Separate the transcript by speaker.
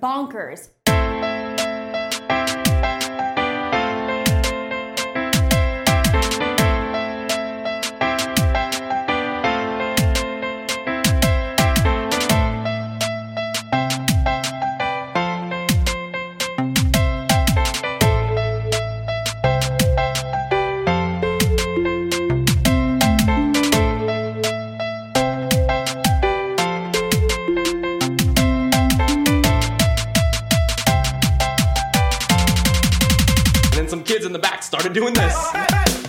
Speaker 1: bonkers.
Speaker 2: kids in the back started doing this.